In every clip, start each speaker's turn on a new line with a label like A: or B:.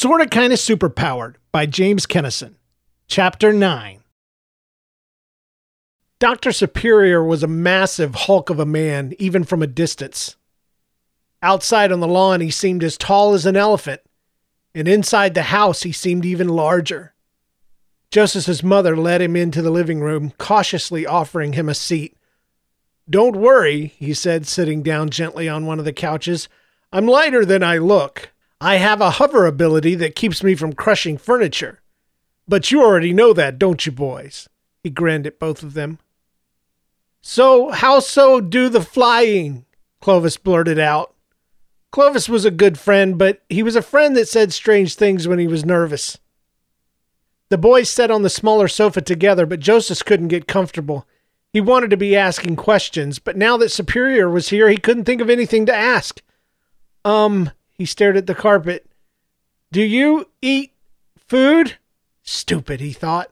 A: Sorta Kinda Superpowered by James Kennison. Chapter 9. Dr. Superior was a massive hulk of a man, even from a distance. Outside on the lawn, he seemed as tall as an elephant, and inside the house, he seemed even larger. Joseph's mother led him into the living room, cautiously offering him a seat. Don't worry, he said, sitting down gently on one of the couches. I'm lighter than I look. I have a hover ability that keeps me from crushing furniture. But you already know that, don't you, boys? He grinned at both of them. So, how so do the flying? Clovis blurted out. Clovis was a good friend, but he was a friend that said strange things when he was nervous. The boys sat on the smaller sofa together, but Joseph couldn't get comfortable. He wanted to be asking questions, but now that Superior was here, he couldn't think of anything to ask. Um, he stared at the carpet. Do you eat food? Stupid, he thought.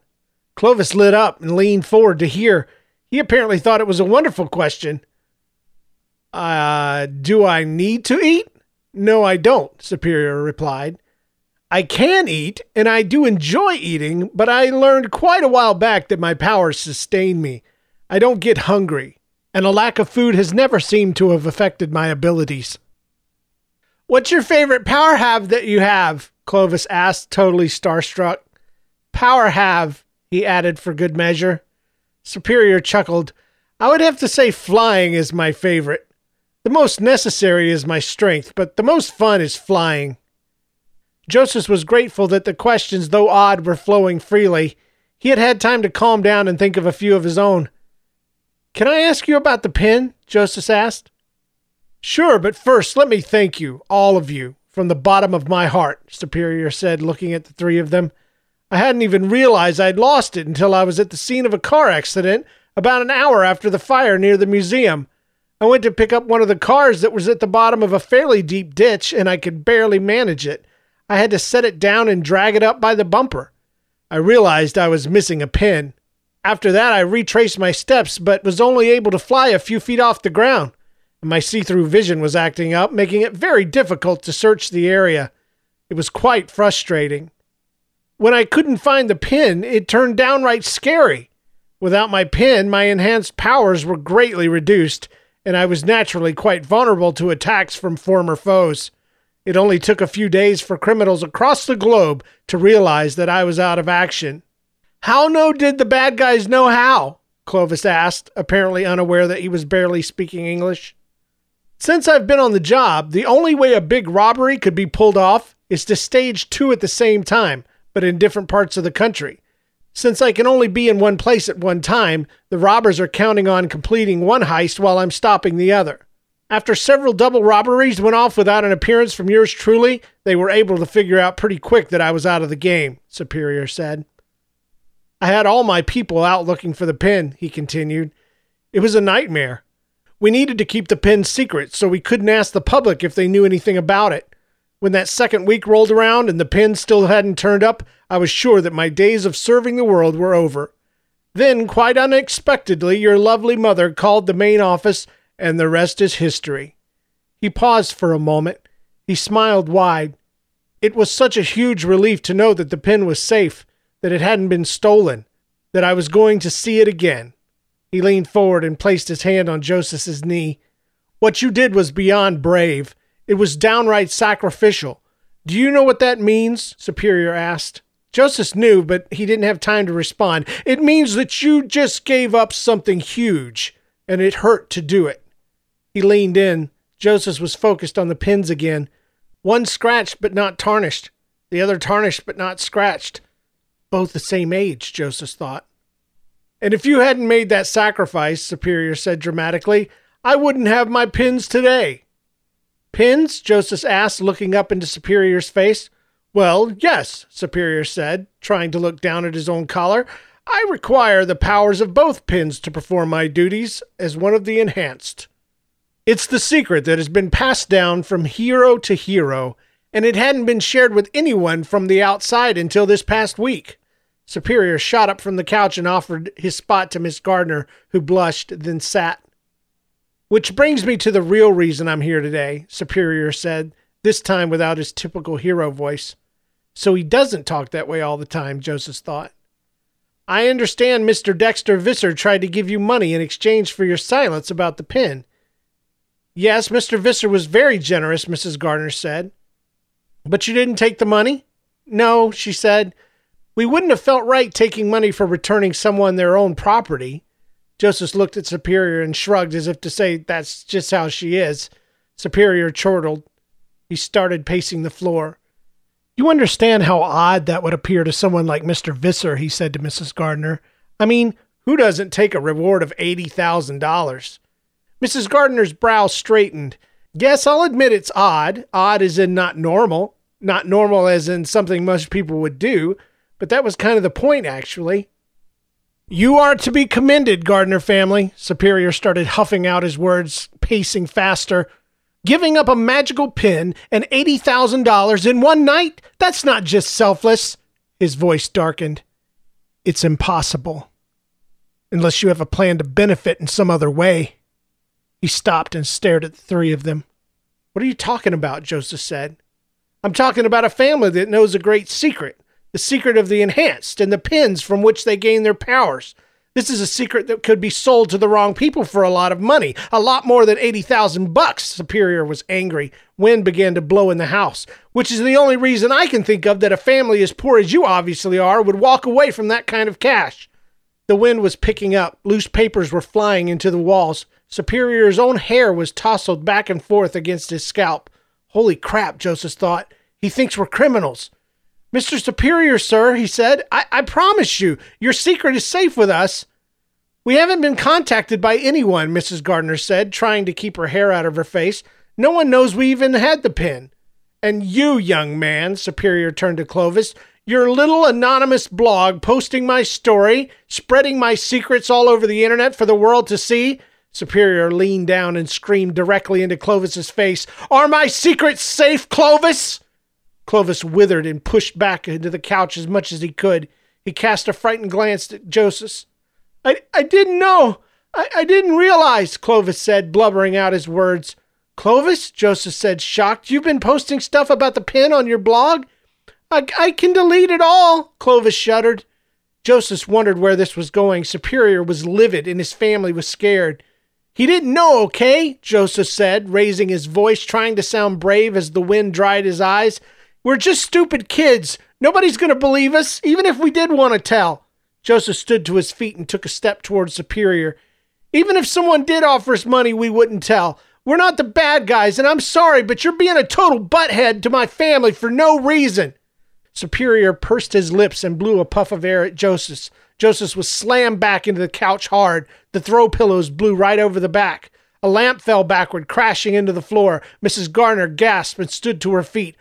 A: Clovis lit up and leaned forward to hear. He apparently thought it was a wonderful question. Uh, do I need to eat? No, I don't, Superior replied. I can eat, and I do enjoy eating, but I learned quite a while back that my powers sustain me. I don't get hungry, and a lack of food has never seemed to have affected my abilities. What's your favorite power have that you have? Clovis asked, totally starstruck. Power have, he added for good measure. Superior chuckled. I would have to say flying is my favorite. The most necessary is my strength, but the most fun is flying. Joseph was grateful that the questions, though odd, were flowing freely. He had had time to calm down and think of a few of his own. Can I ask you about the pin? Joseph asked. Sure, but first let me thank you, all of you, from the bottom of my heart, Superior said, looking at the three of them. I hadn't even realized I'd lost it until I was at the scene of a car accident about an hour after the fire near the museum. I went to pick up one of the cars that was at the bottom of a fairly deep ditch, and I could barely manage it. I had to set it down and drag it up by the bumper. I realized I was missing a pin. After that, I retraced my steps, but was only able to fly a few feet off the ground. My see through vision was acting up, making it very difficult to search the area. It was quite frustrating. When I couldn't find the pin, it turned downright scary. Without my pin, my enhanced powers were greatly reduced, and I was naturally quite vulnerable to attacks from former foes. It only took a few days for criminals across the globe to realize that I was out of action. How no did the bad guys know how? Clovis asked, apparently unaware that he was barely speaking English. Since I've been on the job, the only way a big robbery could be pulled off is to stage two at the same time, but in different parts of the country. Since I can only be in one place at one time, the robbers are counting on completing one heist while I'm stopping the other. After several double robberies went off without an appearance from yours truly, they were able to figure out pretty quick that I was out of the game, Superior said. I had all my people out looking for the pin, he continued. It was a nightmare. We needed to keep the pin secret, so we couldn't ask the public if they knew anything about it. When that second week rolled around and the pin still hadn't turned up, I was sure that my days of serving the world were over. Then, quite unexpectedly, your lovely mother called the main office, and the rest is history. He paused for a moment. He smiled wide. It was such a huge relief to know that the pin was safe, that it hadn't been stolen, that I was going to see it again. He leaned forward and placed his hand on Joseph's knee. What you did was beyond brave. It was downright sacrificial. Do you know what that means? Superior asked. Joseph knew, but he didn't have time to respond. It means that you just gave up something huge, and it hurt to do it. He leaned in. Joseph was focused on the pins again. One scratched but not tarnished, the other tarnished but not scratched. Both the same age, Joseph thought. And if you hadn't made that sacrifice, Superior said dramatically, I wouldn't have my pins today. Pins? Joseph asked, looking up into Superior's face. Well, yes, Superior said, trying to look down at his own collar. I require the powers of both pins to perform my duties as one of the enhanced. It's the secret that has been passed down from hero to hero, and it hadn't been shared with anyone from the outside until this past week. Superior shot up from the couch and offered his spot to Miss Gardner, who blushed, then sat. Which brings me to the real reason I'm here today, Superior said, this time without his typical hero voice. so he doesn't talk that way all the time, Joseph thought. I understand Mr. Dexter Visser tried to give you money in exchange for your silence about the pin. Yes, Mr. Visser was very generous, Mrs. Gardner said. But you didn't take the money? No, she said. We wouldn't have felt right taking money for returning someone their own property. Joseph looked at Superior and shrugged as if to say that's just how she is. Superior chortled. He started pacing the floor. You understand how odd that would appear to someone like Mr. Visser, he said to Mrs. Gardner. I mean, who doesn't take a reward of $80,000? Mrs. Gardner's brow straightened. Yes, I'll admit it's odd. Odd as in not normal. Not normal as in something most people would do. But that was kind of the point, actually. You are to be commended, Gardner family. Superior started huffing out his words, pacing faster. Giving up a magical pin and $80,000 in one night? That's not just selfless. His voice darkened. It's impossible. Unless you have a plan to benefit in some other way. He stopped and stared at the three of them. What are you talking about? Joseph said. I'm talking about a family that knows a great secret the secret of the enhanced and the pins from which they gain their powers. This is a secret that could be sold to the wrong people for a lot of money, a lot more than 80,000 bucks. Superior was angry. Wind began to blow in the house, which is the only reason I can think of that a family as poor as you obviously are would walk away from that kind of cash. The wind was picking up. Loose papers were flying into the walls. Superior's own hair was tousled back and forth against his scalp. Holy crap, Joseph thought. He thinks we're criminals. Mr. Superior, sir, he said, I, I promise you, your secret is safe with us. We haven't been contacted by anyone, Mrs. Gardner said, trying to keep her hair out of her face. No one knows we even had the pin. And you, young man, Superior turned to Clovis, your little anonymous blog posting my story, spreading my secrets all over the internet for the world to see. Superior leaned down and screamed directly into Clovis's face, Are my secrets safe, Clovis? Clovis withered and pushed back into the couch as much as he could. He cast a frightened glance at Joseph. I, I didn't know. I, I didn't realize, Clovis said, blubbering out his words. Clovis, Joseph said, shocked. You've been posting stuff about the pin on your blog? I, I can delete it all, Clovis shuddered. Joseph wondered where this was going. Superior was livid and his family was scared. He didn't know, okay? Joseph said, raising his voice, trying to sound brave as the wind dried his eyes. We're just stupid kids. Nobody's going to believe us, even if we did want to tell. Joseph stood to his feet and took a step toward Superior. Even if someone did offer us money, we wouldn't tell. We're not the bad guys, and I'm sorry, but you're being a total butthead to my family for no reason. Superior pursed his lips and blew a puff of air at Joseph. Joseph was slammed back into the couch hard. The throw pillows blew right over the back. A lamp fell backward, crashing into the floor. Mrs. Gardner gasped and stood to her feet.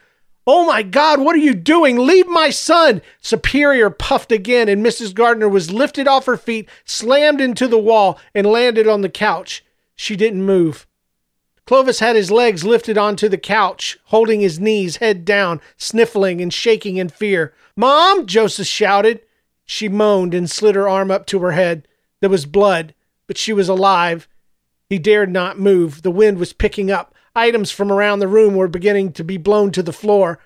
A: Oh my God, what are you doing? Leave my son! Superior puffed again, and Mrs. Gardner was lifted off her feet, slammed into the wall, and landed on the couch. She didn't move. Clovis had his legs lifted onto the couch, holding his knees, head down, sniffling and shaking in fear. Mom! Joseph shouted. She moaned and slid her arm up to her head. There was blood, but she was alive. He dared not move. The wind was picking up. Items from around the room were beginning to be blown to the floor.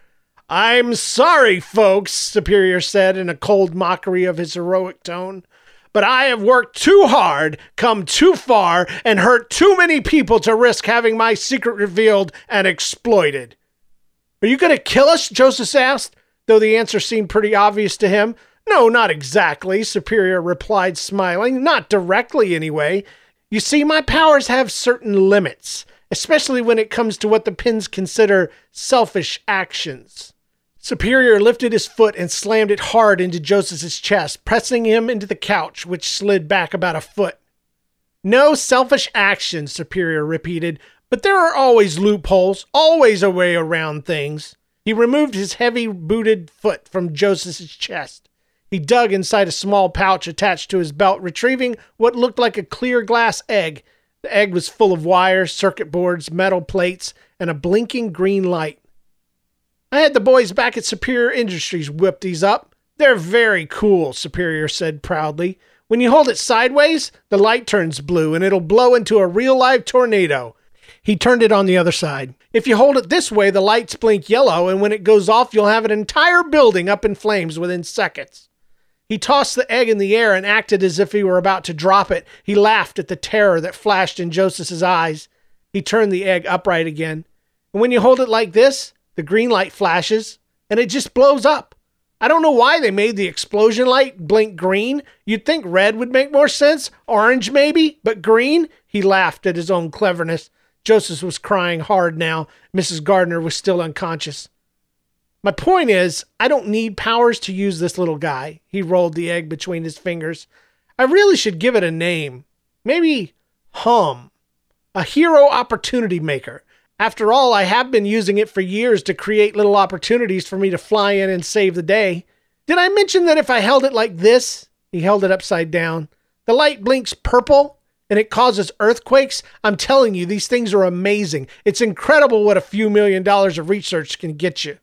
A: I'm sorry, folks, Superior said in a cold mockery of his heroic tone, but I have worked too hard, come too far, and hurt too many people to risk having my secret revealed and exploited. Are you going to kill us? Joseph asked, though the answer seemed pretty obvious to him. No, not exactly, Superior replied, smiling. Not directly, anyway. You see, my powers have certain limits especially when it comes to what the pins consider selfish actions. Superior lifted his foot and slammed it hard into Joseph's chest, pressing him into the couch, which slid back about a foot. No selfish actions, Superior repeated, but there are always loopholes, always a way around things. He removed his heavy booted foot from Joseph's chest. He dug inside a small pouch attached to his belt, retrieving what looked like a clear glass egg the egg was full of wires, circuit boards, metal plates, and a blinking green light. I had the boys back at Superior Industries whip these up. They're very cool, Superior said proudly. When you hold it sideways, the light turns blue and it'll blow into a real live tornado. He turned it on the other side. If you hold it this way, the lights blink yellow, and when it goes off, you'll have an entire building up in flames within seconds. He tossed the egg in the air and acted as if he were about to drop it. He laughed at the terror that flashed in Joseph's eyes. He turned the egg upright again. And when you hold it like this, the green light flashes and it just blows up. I don't know why they made the explosion light blink green. You'd think red would make more sense, orange maybe, but green? He laughed at his own cleverness. Joseph was crying hard now. Mrs. Gardner was still unconscious. My point is, I don't need powers to use this little guy. He rolled the egg between his fingers. I really should give it a name. Maybe Hum. A hero opportunity maker. After all, I have been using it for years to create little opportunities for me to fly in and save the day. Did I mention that if I held it like this, he held it upside down, the light blinks purple and it causes earthquakes? I'm telling you, these things are amazing. It's incredible what a few million dollars of research can get you.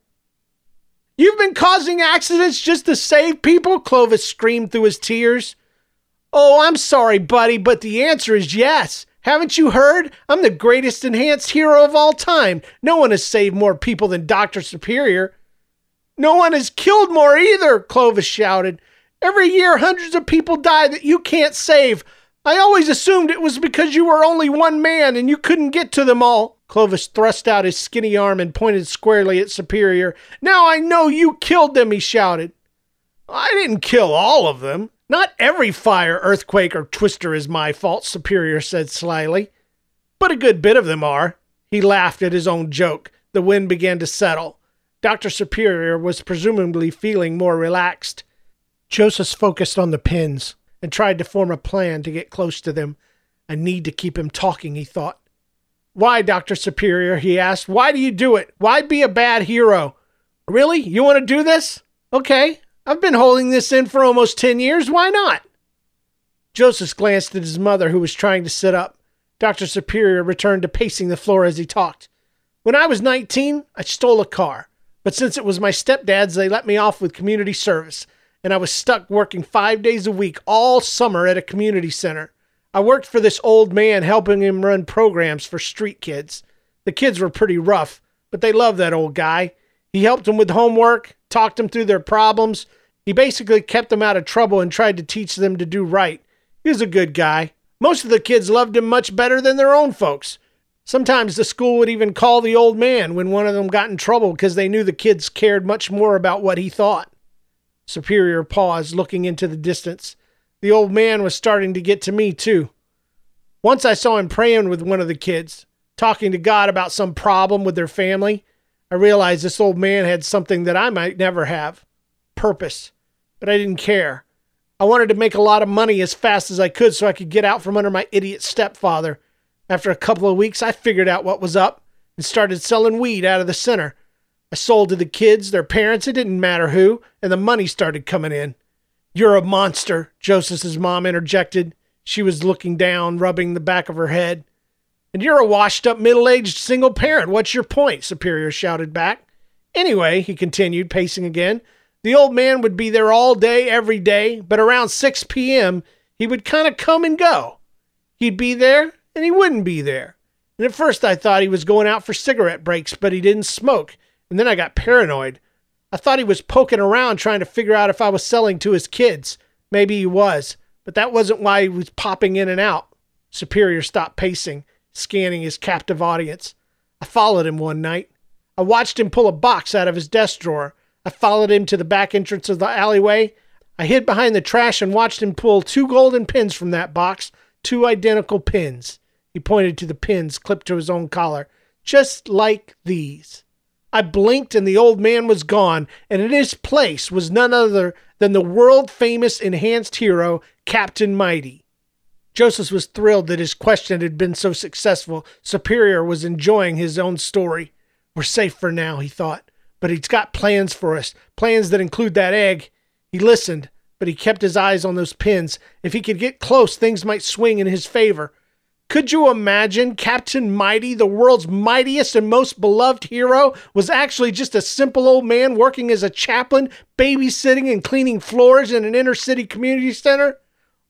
A: You've been causing accidents just to save people? Clovis screamed through his tears. Oh, I'm sorry, buddy, but the answer is yes. Haven't you heard? I'm the greatest enhanced hero of all time. No one has saved more people than Dr. Superior. No one has killed more either, Clovis shouted. Every year, hundreds of people die that you can't save. I always assumed it was because you were only one man and you couldn't get to them all. Clovis thrust out his skinny arm and pointed squarely at Superior. Now I know you killed them, he shouted. I didn't kill all of them. Not every fire, earthquake, or twister is my fault, Superior said slyly. But a good bit of them are. He laughed at his own joke. The wind began to settle. Dr. Superior was presumably feeling more relaxed. Joseph focused on the pins and tried to form a plan to get close to them. I need to keep him talking, he thought. Why, Dr. Superior? he asked. Why do you do it? Why be a bad hero? Really? You want to do this? Okay, I've been holding this in for almost 10 years. Why not? Joseph glanced at his mother, who was trying to sit up. Dr. Superior returned to pacing the floor as he talked. When I was 19, I stole a car. But since it was my stepdad's, they let me off with community service, and I was stuck working five days a week all summer at a community center. I worked for this old man, helping him run programs for street kids. The kids were pretty rough, but they loved that old guy. He helped them with homework, talked them through their problems, he basically kept them out of trouble and tried to teach them to do right. He was a good guy. Most of the kids loved him much better than their own folks. Sometimes the school would even call the old man when one of them got in trouble because they knew the kids cared much more about what he thought. Superior paused, looking into the distance. The old man was starting to get to me, too. Once I saw him praying with one of the kids, talking to God about some problem with their family. I realized this old man had something that I might never have purpose but I didn't care. I wanted to make a lot of money as fast as I could so I could get out from under my idiot stepfather. After a couple of weeks, I figured out what was up and started selling weed out of the center. I sold to the kids, their parents, it didn't matter who, and the money started coming in. You're a monster, Joseph's mom interjected. She was looking down, rubbing the back of her head. And you're a washed up middle aged single parent. What's your point? Superior shouted back. Anyway, he continued, pacing again, the old man would be there all day, every day, but around 6 p.m., he would kind of come and go. He'd be there and he wouldn't be there. And at first I thought he was going out for cigarette breaks, but he didn't smoke. And then I got paranoid. I thought he was poking around trying to figure out if I was selling to his kids. Maybe he was, but that wasn't why he was popping in and out. Superior stopped pacing, scanning his captive audience. I followed him one night. I watched him pull a box out of his desk drawer. I followed him to the back entrance of the alleyway. I hid behind the trash and watched him pull two golden pins from that box, two identical pins. He pointed to the pins clipped to his own collar, just like these. I blinked and the old man was gone, and in his place was none other than the world famous enhanced hero, Captain Mighty. Joseph was thrilled that his question had been so successful. Superior was enjoying his own story. We're safe for now, he thought but he's got plans for us, plans that include that egg. He listened, but he kept his eyes on those pins. If he could get close, things might swing in his favor. Could you imagine Captain Mighty, the world's mightiest and most beloved hero, was actually just a simple old man working as a chaplain, babysitting and cleaning floors in an inner city community center?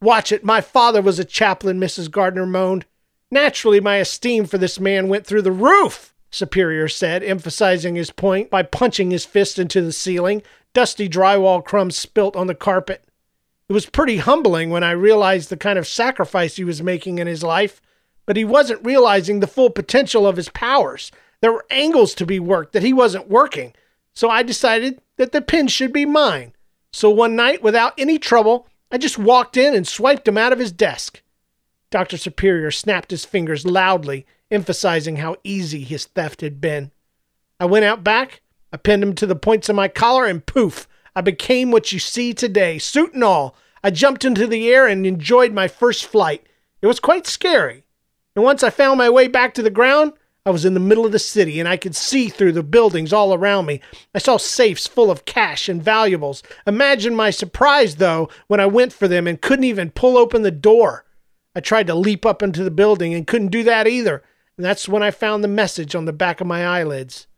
A: Watch it. My father was a chaplain, Mrs. Gardner moaned. Naturally, my esteem for this man went through the roof, Superior said, emphasizing his point by punching his fist into the ceiling, dusty drywall crumbs spilt on the carpet. It was pretty humbling when I realized the kind of sacrifice he was making in his life, but he wasn't realizing the full potential of his powers. There were angles to be worked that he wasn't working, so I decided that the pin should be mine. So one night, without any trouble, I just walked in and swiped him out of his desk. Dr. Superior snapped his fingers loudly, emphasizing how easy his theft had been. I went out back, I pinned him to the points of my collar, and poof, I became what you see today, suit and all. I jumped into the air and enjoyed my first flight. It was quite scary. And once I found my way back to the ground, I was in the middle of the city and I could see through the buildings all around me. I saw safes full of cash and valuables. Imagine my surprise, though, when I went for them and couldn't even pull open the door. I tried to leap up into the building and couldn't do that either. And that's when I found the message on the back of my eyelids.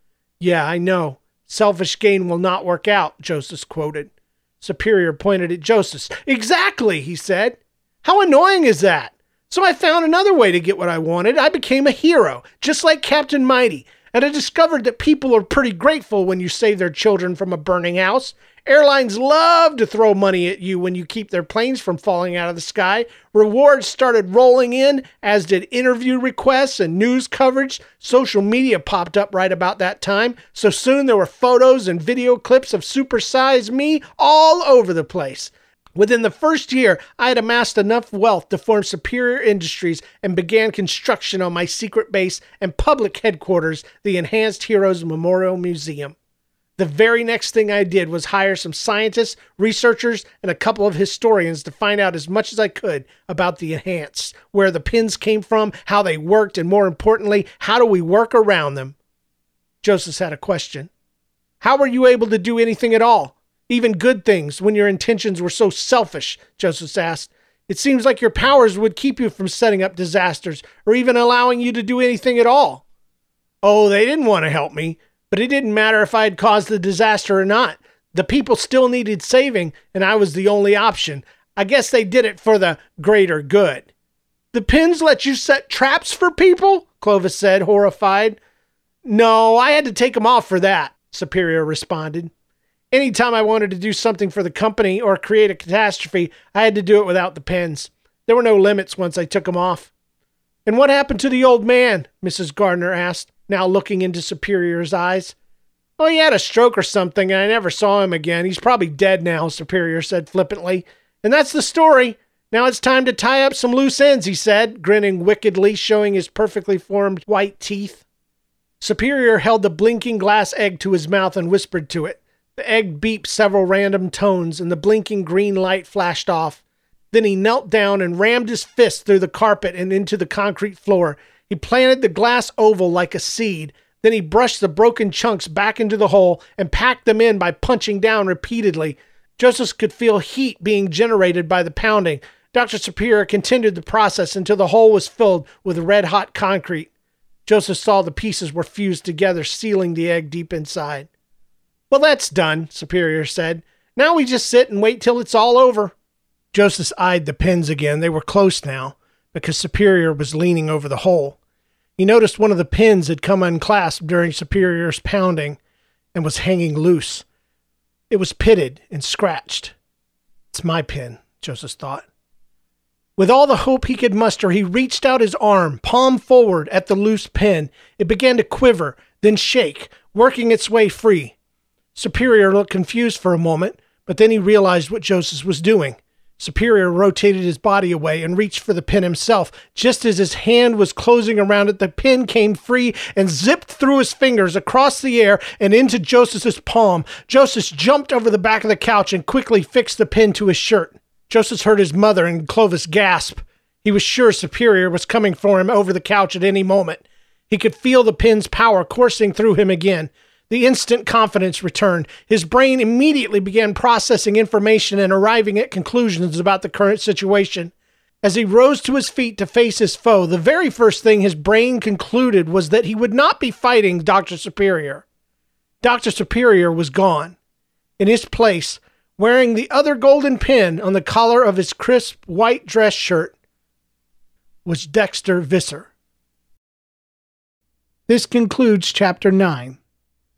A: Yeah, I know. Selfish gain will not work out, Joseph quoted. Superior pointed at Joseph. Exactly, he said. How annoying is that? So I found another way to get what I wanted. I became a hero, just like Captain Mighty, and I discovered that people are pretty grateful when you save their children from a burning house. Airlines love to throw money at you when you keep their planes from falling out of the sky. Rewards started rolling in, as did interview requests and news coverage. Social media popped up right about that time, so soon there were photos and video clips of supersized me all over the place. Within the first year, I had amassed enough wealth to form Superior Industries and began construction on my secret base and public headquarters, the Enhanced Heroes Memorial Museum. The very next thing I did was hire some scientists, researchers, and a couple of historians to find out as much as I could about the Enhanced, where the pins came from, how they worked, and more importantly, how do we work around them? Joseph had a question. How were you able to do anything at all? Even good things, when your intentions were so selfish? Joseph asked. It seems like your powers would keep you from setting up disasters or even allowing you to do anything at all. Oh, they didn't want to help me, but it didn't matter if I had caused the disaster or not. The people still needed saving, and I was the only option. I guess they did it for the greater good. The pins let you set traps for people? Clovis said, horrified. No, I had to take them off for that, Superior responded. Anytime I wanted to do something for the company or create a catastrophe, I had to do it without the pens. There were no limits once I took them off. And what happened to the old man? Mrs. Gardner asked, now looking into Superior's eyes. Oh, he had a stroke or something, and I never saw him again. He's probably dead now, Superior said flippantly. And that's the story. Now it's time to tie up some loose ends, he said, grinning wickedly, showing his perfectly formed white teeth. Superior held the blinking glass egg to his mouth and whispered to it. The egg beeped several random tones and the blinking green light flashed off. Then he knelt down and rammed his fist through the carpet and into the concrete floor. He planted the glass oval like a seed. Then he brushed the broken chunks back into the hole and packed them in by punching down repeatedly. Joseph could feel heat being generated by the pounding. Dr. Superior continued the process until the hole was filled with red hot concrete. Joseph saw the pieces were fused together, sealing the egg deep inside. Well, that's done, Superior said. Now we just sit and wait till it's all over. Joseph eyed the pins again. They were close now, because Superior was leaning over the hole. He noticed one of the pins had come unclasped during Superior's pounding and was hanging loose. It was pitted and scratched. It's my pin, Joseph thought. With all the hope he could muster, he reached out his arm, palm forward, at the loose pin. It began to quiver, then shake, working its way free. Superior looked confused for a moment, but then he realized what Joseph was doing. Superior rotated his body away and reached for the pin himself. Just as his hand was closing around it, the pin came free and zipped through his fingers across the air and into Joseph's palm. Joseph jumped over the back of the couch and quickly fixed the pin to his shirt. Joseph heard his mother and Clovis gasp. He was sure Superior was coming for him over the couch at any moment. He could feel the pin's power coursing through him again. The instant confidence returned. His brain immediately began processing information and arriving at conclusions about the current situation. As he rose to his feet to face his foe, the very first thing his brain concluded was that he would not be fighting Dr. Superior. Dr. Superior was gone. In his place, wearing the other golden pin on the collar of his crisp white dress shirt, was Dexter Visser. This concludes Chapter 9.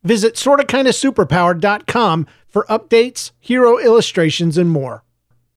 A: Visit sortakindasuperpower.com for updates, hero illustrations, and more.